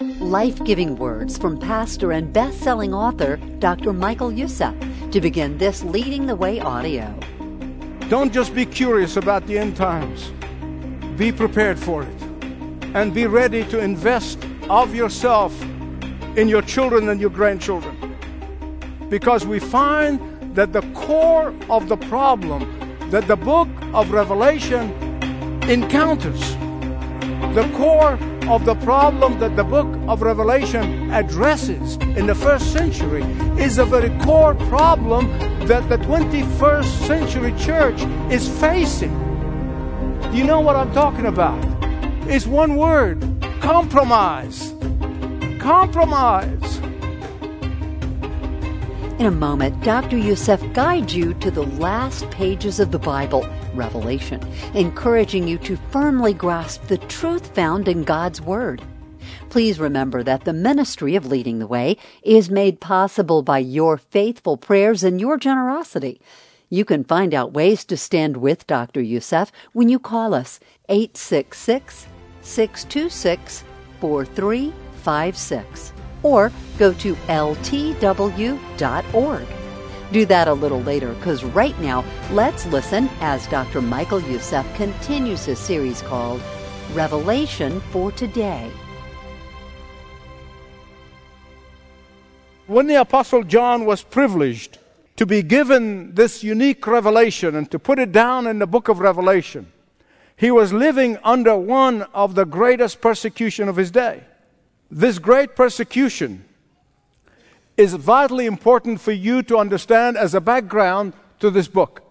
life giving words from pastor and best selling author Dr. Michael Youssef to begin this Leading the Way audio. Don't just be curious about the end times, be prepared for it. And be ready to invest of yourself in your children and your grandchildren. Because we find that the core of the problem that the book of Revelation encounters, the core of the problem that the book of Revelation addresses in the first century is a very core problem that the 21st century church is facing. You know what I'm talking about? It's one word compromise. Compromise. In a moment, Dr. Youssef guides you to the last pages of the Bible, Revelation, encouraging you to firmly grasp the truth found in God's Word. Please remember that the ministry of Leading the Way is made possible by your faithful prayers and your generosity. You can find out ways to stand with Dr. Youssef when you call us 866 626 4356 or go to ltw.org. Do that a little later because right now, let's listen as Dr. Michael Youssef continues his series called Revelation for Today. When the Apostle John was privileged to be given this unique revelation and to put it down in the book of Revelation, he was living under one of the greatest persecution of his day. This great persecution is vitally important for you to understand as a background to this book.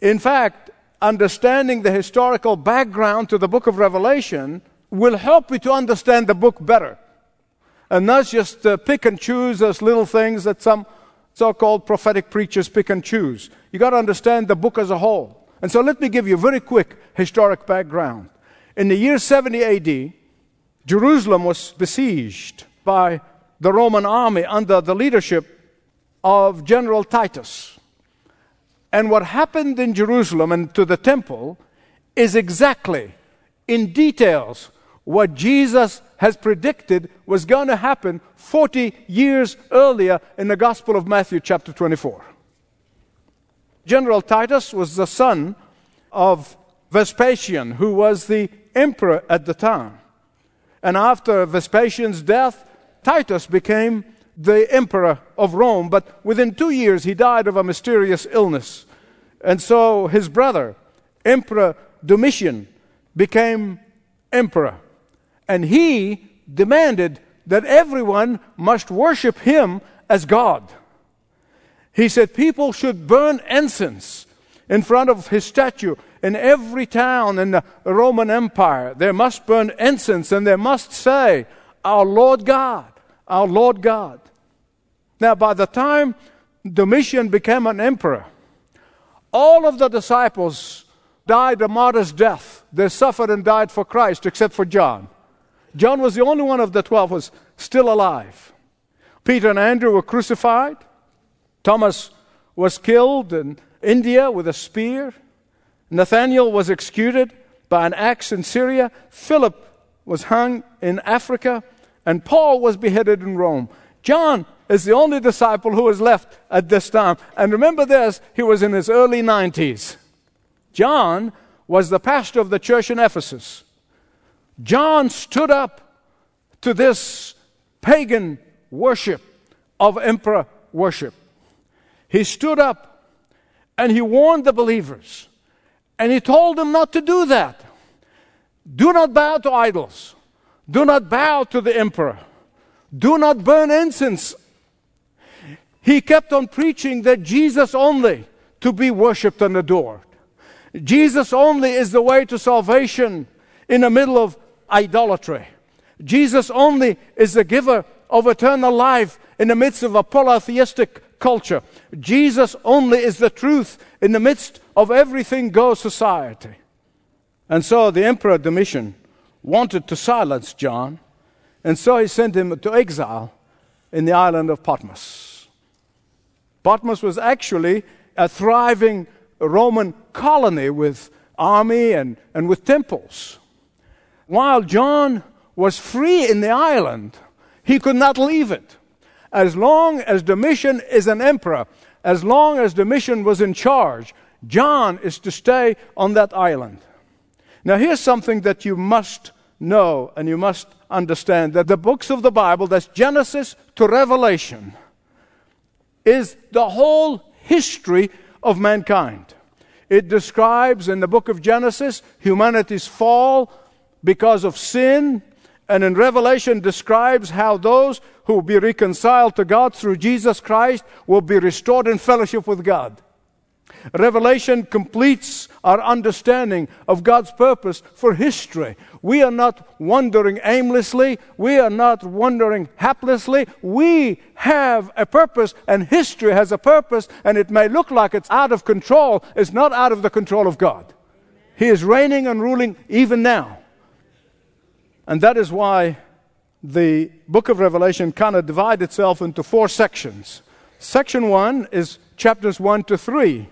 In fact, understanding the historical background to the book of Revelation will help you to understand the book better. And not just uh, pick and choose those little things that some so called prophetic preachers pick and choose. You got to understand the book as a whole. And so let me give you a very quick historic background. In the year 70 AD, Jerusalem was besieged by the Roman army under the leadership of General Titus. And what happened in Jerusalem and to the temple is exactly in details what Jesus has predicted was going to happen 40 years earlier in the Gospel of Matthew, chapter 24. General Titus was the son of Vespasian, who was the emperor at the time. And after Vespasian's death, Titus became the emperor of Rome, but within two years he died of a mysterious illness. And so his brother, Emperor Domitian, became emperor. And he demanded that everyone must worship him as God. He said people should burn incense in front of his statue in every town in the Roman Empire. They must burn incense and they must say, Our Lord God our Lord God. Now, by the time Domitian became an emperor, all of the disciples died a martyr's death. They suffered and died for Christ, except for John. John was the only one of the twelve who was still alive. Peter and Andrew were crucified. Thomas was killed in India with a spear. Nathaniel was executed by an axe in Syria. Philip was hung in Africa and Paul was beheaded in Rome. John is the only disciple who was left at this time. And remember this, he was in his early 90s. John was the pastor of the church in Ephesus. John stood up to this pagan worship of emperor worship. He stood up and he warned the believers and he told them not to do that. Do not bow to idols. Do not bow to the emperor. Do not burn incense. He kept on preaching that Jesus only to be worshiped and adored. Jesus only is the way to salvation in the middle of idolatry. Jesus only is the giver of eternal life in the midst of a polytheistic culture. Jesus only is the truth in the midst of everything goes society. And so the emperor Domitian wanted to silence John, and so he sent him to exile in the island of Patmos. Patmos was actually a thriving Roman colony with army and, and with temples. While John was free in the island, he could not leave it. As long as Domitian is an emperor, as long as Domitian was in charge, John is to stay on that island. Now, here's something that you must know and you must understand that the books of the Bible, that's Genesis to Revelation, is the whole history of mankind. It describes in the book of Genesis humanity's fall because of sin, and in Revelation describes how those who will be reconciled to God through Jesus Christ will be restored in fellowship with God. Revelation completes our understanding of God's purpose for history. We are not wandering aimlessly. We are not wandering haplessly. We have a purpose, and history has a purpose, and it may look like it's out of control. It's not out of the control of God. He is reigning and ruling even now. And that is why the book of Revelation kind of divides itself into four sections. Section one is chapters 1 to 3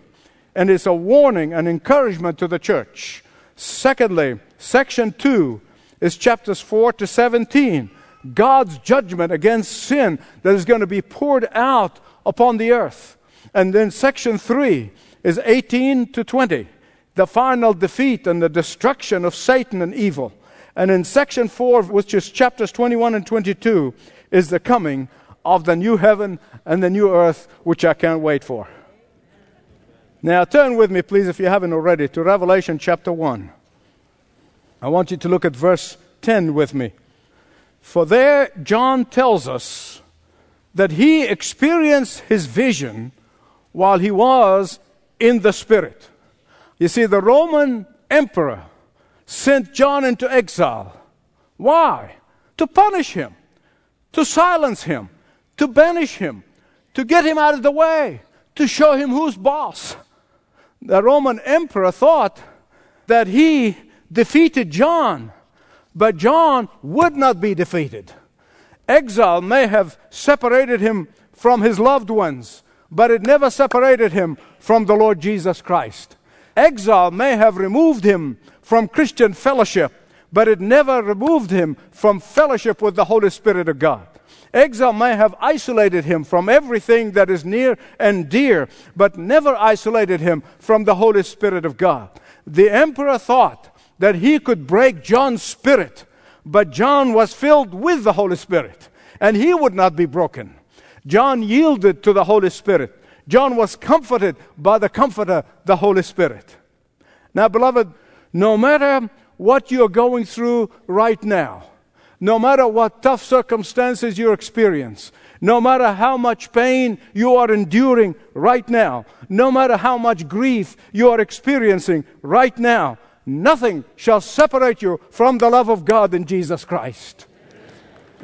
and it's a warning and encouragement to the church. Secondly, section 2 is chapters 4 to 17. God's judgment against sin that is going to be poured out upon the earth. And then section 3 is 18 to 20, the final defeat and the destruction of Satan and evil. And in section 4, which is chapters 21 and 22, is the coming of the new heaven and the new earth, which I can't wait for. Now, turn with me, please, if you haven't already, to Revelation chapter 1. I want you to look at verse 10 with me. For there, John tells us that he experienced his vision while he was in the Spirit. You see, the Roman emperor sent John into exile. Why? To punish him, to silence him, to banish him, to get him out of the way, to show him who's boss the Roman emperor thought that he defeated John, but John would not be defeated. Exile may have separated him from his loved ones, but it never separated him from the Lord Jesus Christ. Exile may have removed him from Christian fellowship, but it never removed him from fellowship with the Holy Spirit of God. Exile may have isolated him from everything that is near and dear, but never isolated him from the Holy Spirit of God. The emperor thought that he could break John's spirit, but John was filled with the Holy Spirit, and he would not be broken. John yielded to the Holy Spirit. John was comforted by the Comforter, the Holy Spirit. Now, beloved, no matter what you're going through right now, no matter what tough circumstances you experience, no matter how much pain you are enduring right now, no matter how much grief you are experiencing right now, nothing shall separate you from the love of God in Jesus Christ.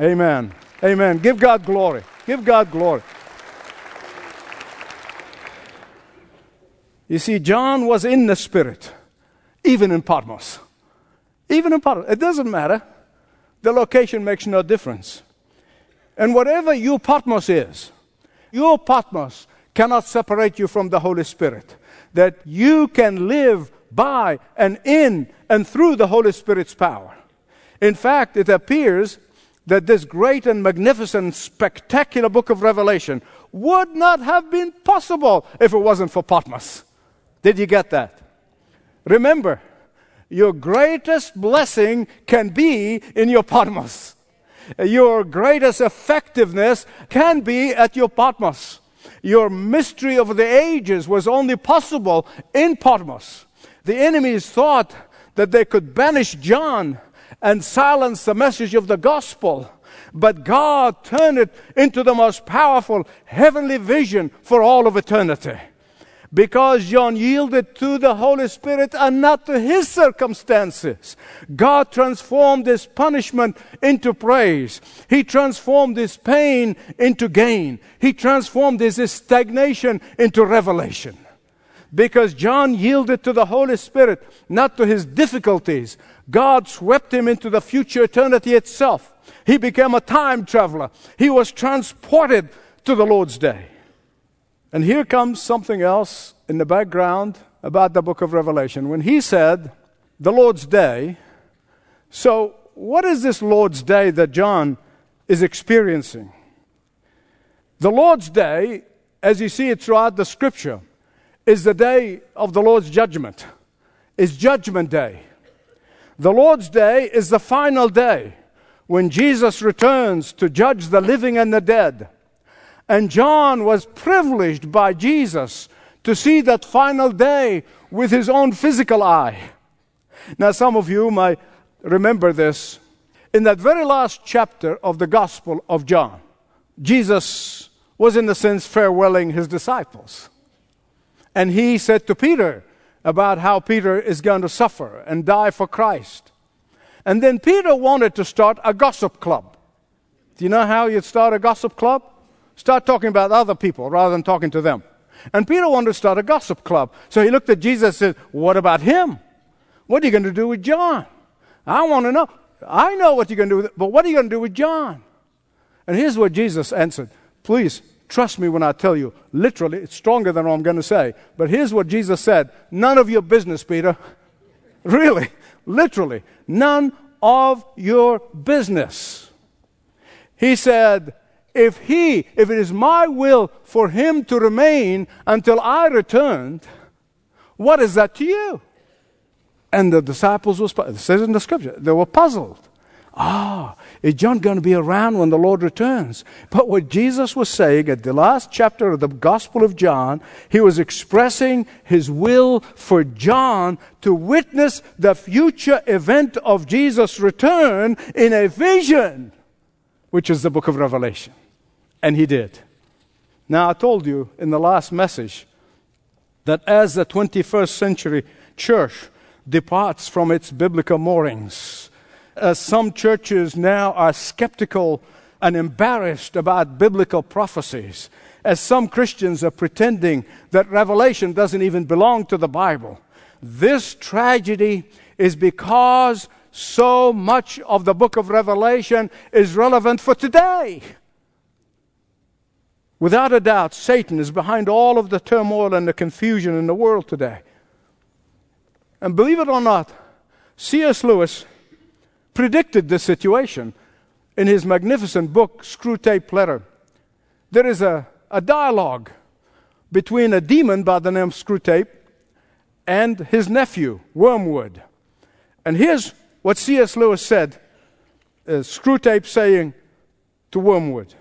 Amen. Amen. Give God glory. Give God glory. You see, John was in the Spirit, even in Patmos. Even in Patmos. It doesn't matter the location makes no difference. And whatever your Patmos is, your Patmos cannot separate you from the Holy Spirit. That you can live by and in and through the Holy Spirit's power. In fact, it appears that this great and magnificent, spectacular book of Revelation would not have been possible if it wasn't for Patmos. Did you get that? Remember, your greatest blessing can be in your Patmos. Your greatest effectiveness can be at your Patmos. Your mystery of the ages was only possible in Patmos. The enemies thought that they could banish John and silence the message of the gospel. But God turned it into the most powerful heavenly vision for all of eternity because John yielded to the Holy Spirit and not to his circumstances. God transformed his punishment into praise. He transformed his pain into gain. He transformed his stagnation into revelation. Because John yielded to the Holy Spirit, not to his difficulties. God swept him into the future eternity itself. He became a time traveler. He was transported to the Lord's day. And here comes something else in the background about the book of Revelation. When he said, the Lord's day, so what is this Lord's Day that John is experiencing? The Lord's Day, as you see it throughout the scripture, is the day of the Lord's judgment, is Judgment Day. The Lord's Day is the final day when Jesus returns to judge the living and the dead. And John was privileged by Jesus to see that final day with his own physical eye. Now, some of you might remember this. In that very last chapter of the Gospel of John, Jesus was, in a sense, farewelling his disciples. And he said to Peter about how Peter is going to suffer and die for Christ. And then Peter wanted to start a gossip club. Do you know how you'd start a gossip club? Start talking about other people rather than talking to them. And Peter wanted to start a gossip club. So he looked at Jesus and said, What about him? What are you going to do with John? I want to know. I know what you're going to do with but what are you going to do with John? And here's what Jesus answered. Please trust me when I tell you. Literally, it's stronger than what I'm going to say. But here's what Jesus said None of your business, Peter. really, literally, none of your business. He said, if he, if it is my will for him to remain until I returned, what is that to you? And the disciples was it says in the scripture, they were puzzled. Ah, is John going to be around when the Lord returns? But what Jesus was saying at the last chapter of the Gospel of John, he was expressing his will for John to witness the future event of Jesus' return in a vision, which is the book of Revelation. And he did. Now, I told you in the last message that as the 21st century church departs from its biblical moorings, as some churches now are skeptical and embarrassed about biblical prophecies, as some Christians are pretending that Revelation doesn't even belong to the Bible. This tragedy is because so much of the book of Revelation is relevant for today. Without a doubt, Satan is behind all of the turmoil and the confusion in the world today. And believe it or not, C.S. Lewis predicted this situation in his magnificent book, Screwtape Letter. There is a, a dialogue between a demon by the name of Screwtape and his nephew, Wormwood. And here's what C.S. Lewis said uh, Screwtape saying to Wormwood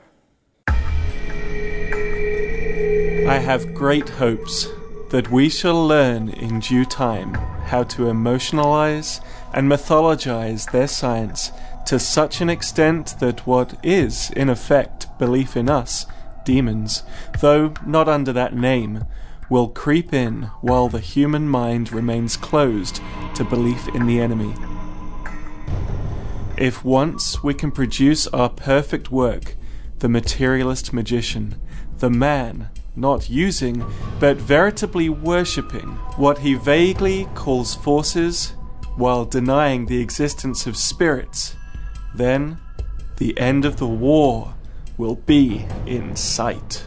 I have great hopes that we shall learn in due time how to emotionalize and mythologize their science to such an extent that what is, in effect, belief in us, demons, though not under that name, will creep in while the human mind remains closed to belief in the enemy. If once we can produce our perfect work, the materialist magician, the man not using, but veritably worshipping what he vaguely calls forces while denying the existence of spirits, then the end of the war will be in sight.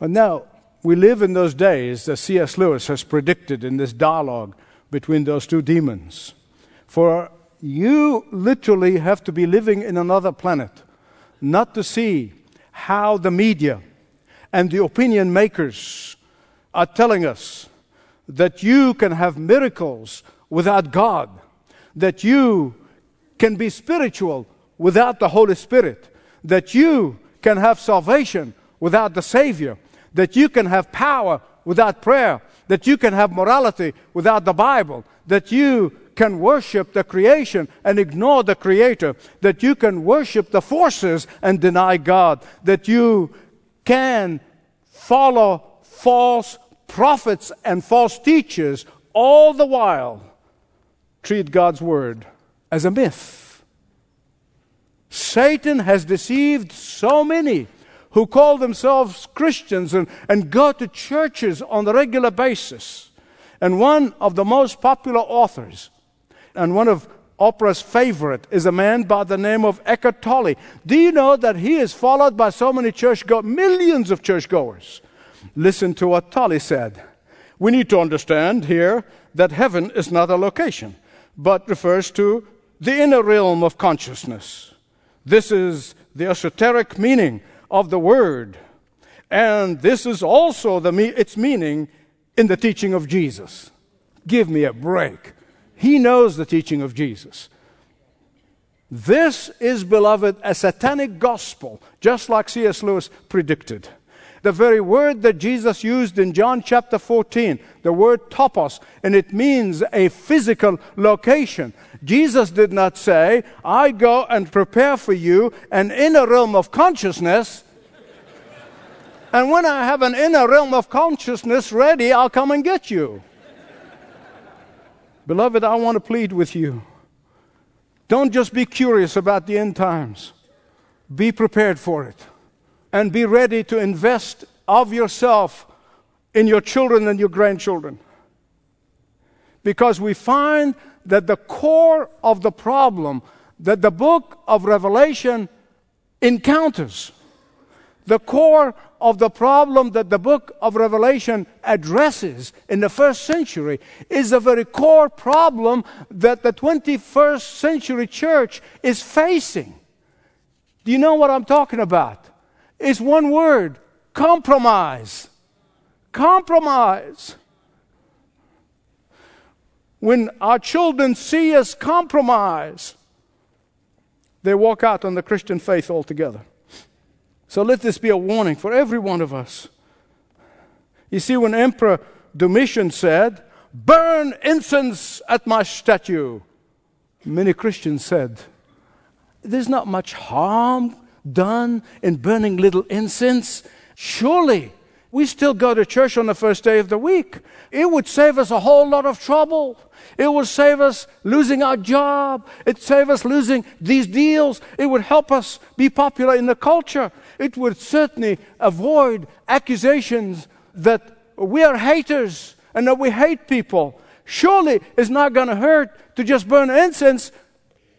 And now, we live in those days that C.S. Lewis has predicted in this dialogue between those two demons. For you literally have to be living in another planet, not to see how the media and the opinion makers are telling us that you can have miracles without God, that you can be spiritual without the Holy Spirit, that you can have salvation without the Savior, that you can have power without prayer, that you can have morality without the Bible, that you can worship the creation and ignore the Creator, that you can worship the forces and deny God, that you can follow false prophets and false teachers, all the while treat God's word as a myth. Satan has deceived so many who call themselves Christians and, and go to churches on a regular basis. And one of the most popular authors and one of Oprah's favorite is a man by the name of Eckhart Tolle. Do you know that he is followed by so many churchgoers, millions of churchgoers? Listen to what Tolle said. We need to understand here that heaven is not a location, but refers to the inner realm of consciousness. This is the esoteric meaning of the word. And this is also the, its meaning in the teaching of Jesus. Give me a break. He knows the teaching of Jesus. This is, beloved, a satanic gospel, just like C.S. Lewis predicted. The very word that Jesus used in John chapter 14, the word topos, and it means a physical location. Jesus did not say, I go and prepare for you an inner realm of consciousness. and when I have an inner realm of consciousness ready, I'll come and get you. Beloved, I want to plead with you don't just be curious about the end times, be prepared for it. And be ready to invest of yourself in your children and your grandchildren. Because we find that the core of the problem that the book of Revelation encounters, the core of the problem that the book of Revelation addresses in the first century is a very core problem that the 21st century church is facing. Do you know what I'm talking about? It's one word compromise. Compromise. When our children see us compromise, they walk out on the Christian faith altogether. So let this be a warning for every one of us. You see, when Emperor Domitian said, Burn incense at my statue, many Christians said, There's not much harm done in burning little incense. Surely we still go to church on the first day of the week. It would save us a whole lot of trouble. It would save us losing our job. It'd save us losing these deals. It would help us be popular in the culture it would certainly avoid accusations that we are haters and that we hate people. Surely it's not going to hurt to just burn incense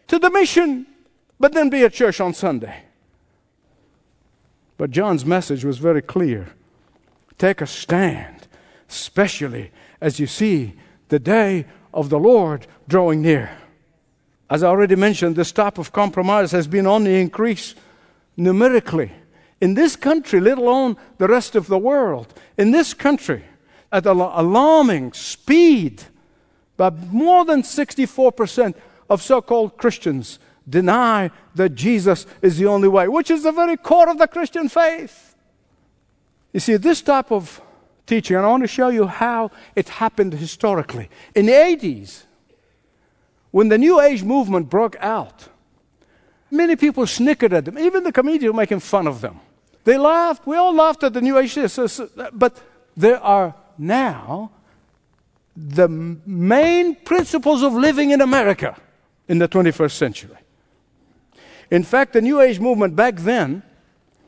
to Domitian, but then be at church on Sunday. But John's message was very clear. Take a stand, especially as you see the day of the Lord drawing near. As I already mentioned, this type of compromise has been on the increase numerically in this country, let alone the rest of the world, in this country, at an alarming speed, but more than 64% of so called Christians deny that Jesus is the only way, which is the very core of the Christian faith. You see, this type of teaching, and I want to show you how it happened historically. In the 80s, when the New Age movement broke out, many people snickered at them. Even the comedians were making fun of them. They laughed. We all laughed at the New Age. But there are now the main principles of living in America in the 21st century. In fact, the New Age movement back then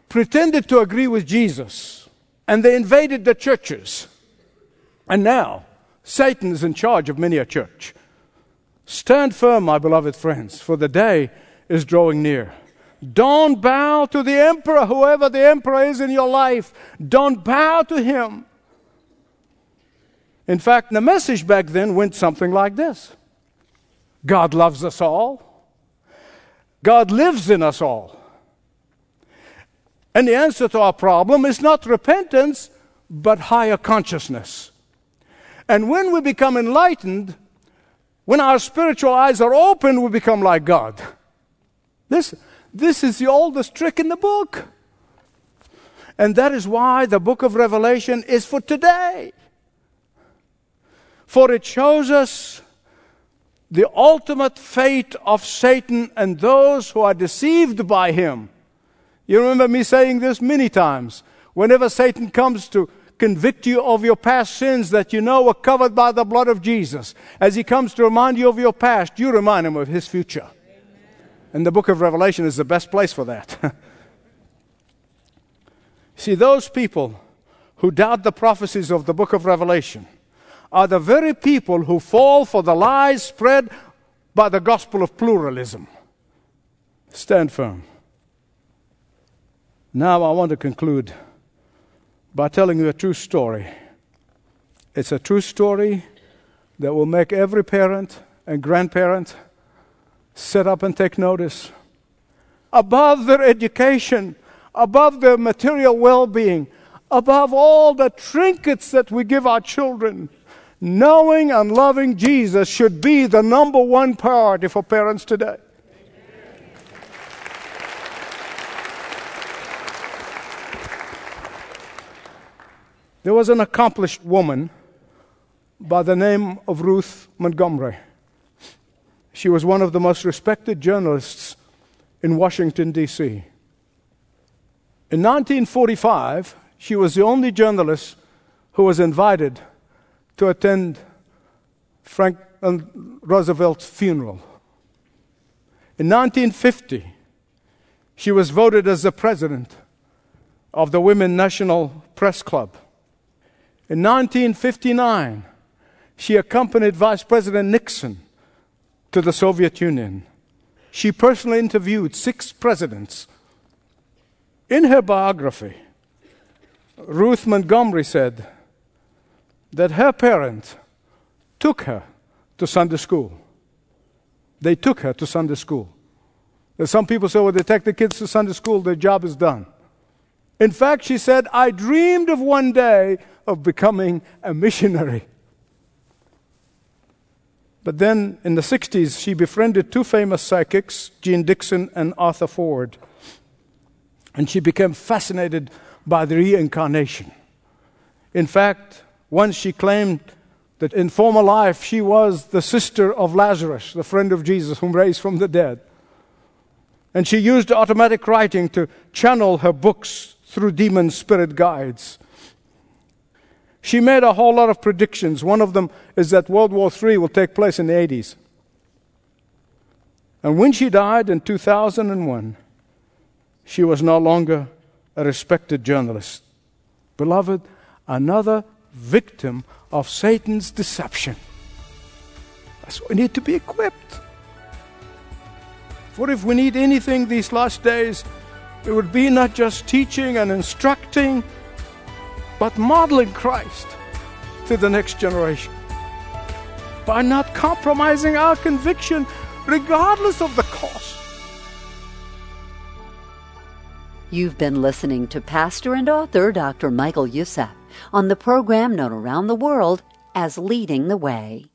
pretended to agree with Jesus and they invaded the churches. And now, Satan is in charge of many a church. Stand firm, my beloved friends, for the day is drawing near. Don't bow to the emperor, whoever the emperor is in your life. Don't bow to him. In fact, the message back then went something like this God loves us all, God lives in us all. And the answer to our problem is not repentance, but higher consciousness. And when we become enlightened, when our spiritual eyes are open, we become like God. Listen, this is the oldest trick in the book. And that is why the book of Revelation is for today. For it shows us the ultimate fate of Satan and those who are deceived by him. You remember me saying this many times. Whenever Satan comes to convict you of your past sins that you know were covered by the blood of Jesus, as he comes to remind you of your past, you remind him of his future. And the book of Revelation is the best place for that. See, those people who doubt the prophecies of the book of Revelation are the very people who fall for the lies spread by the gospel of pluralism. Stand firm. Now, I want to conclude by telling you a true story. It's a true story that will make every parent and grandparents, sit up and take notice. Above their education, above their material well being, above all the trinkets that we give our children, knowing and loving Jesus should be the number one priority for parents today. There was an accomplished woman by the name of Ruth Montgomery. She was one of the most respected journalists in Washington, D.C. In 1945, she was the only journalist who was invited to attend Franklin uh, Roosevelt's funeral. In 1950, she was voted as the president of the Women National Press Club. In 1959, she accompanied Vice President Nixon to the Soviet Union. She personally interviewed six presidents. In her biography, Ruth Montgomery said that her parents took her to Sunday school. They took her to Sunday school. There's some people say, well, they take the kids to Sunday school, their job is done. In fact, she said, I dreamed of one day of becoming a missionary. But then in the 60s, she befriended two famous psychics, Jeane Dixon and Arthur Ford. And she became fascinated by the reincarnation. In fact, once she claimed that in former life she was the sister of Lazarus, the friend of Jesus, whom raised from the dead. And she used automatic writing to channel her books through demon spirit guides. She made a whole lot of predictions. One of them is that World War III will take place in the 80s. And when she died in 2001, she was no longer a respected journalist. Beloved, another victim of Satan's deception. That's why we need to be equipped. For if we need anything these last days, it would be not just teaching and instructing, but modeling Christ to the next generation by not compromising our conviction regardless of the cost. You've been listening to pastor and author Dr. Michael Youssef on the program known around the world as Leading the Way.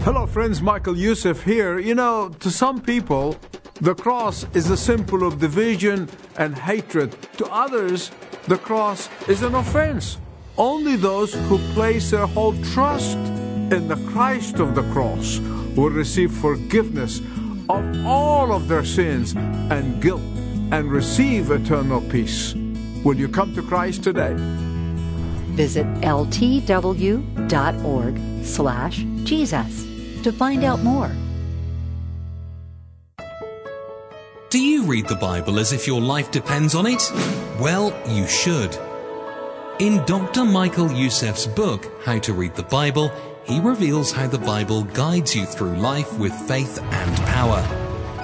Hello, friends. Michael Youssef here. You know, to some people, the cross is a symbol of division and hatred. To others, the cross is an offense. Only those who place their whole trust in the Christ of the cross will receive forgiveness of all of their sins and guilt and receive eternal peace. Will you come to Christ today? Visit ltw.org slash Jesus to find out more. Read the Bible as if your life depends on it? Well, you should. In Dr. Michael Youssef's book, How to Read the Bible, he reveals how the Bible guides you through life with faith and power.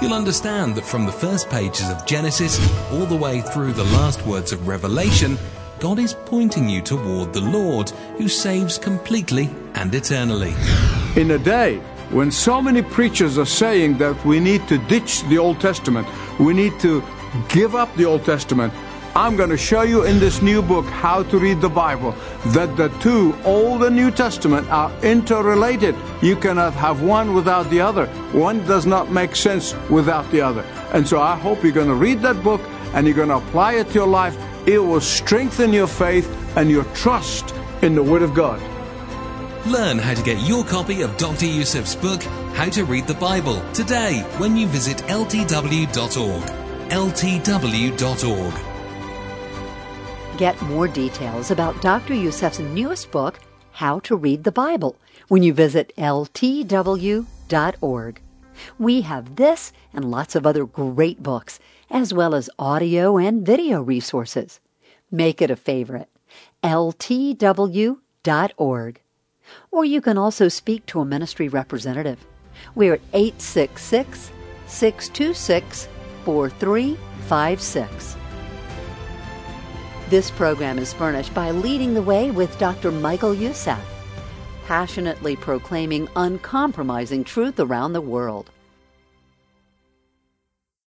You'll understand that from the first pages of Genesis all the way through the last words of Revelation, God is pointing you toward the Lord who saves completely and eternally. In a day when so many preachers are saying that we need to ditch the Old Testament, we need to give up the Old Testament, I'm going to show you in this new book, How to Read the Bible, that the two, Old and New Testament, are interrelated. You cannot have one without the other. One does not make sense without the other. And so I hope you're going to read that book and you're going to apply it to your life. It will strengthen your faith and your trust in the Word of God. Learn how to get your copy of Dr. Youssef's book, How to Read the Bible, today when you visit ltw.org. ltw.org. Get more details about Dr. Youssef's newest book, How to Read the Bible, when you visit ltw.org. We have this and lots of other great books, as well as audio and video resources. Make it a favorite. ltw.org or you can also speak to a ministry representative. We're at 866 626 4356. This program is furnished by Leading the Way with Dr. Michael Youssef. passionately proclaiming uncompromising truth around the world.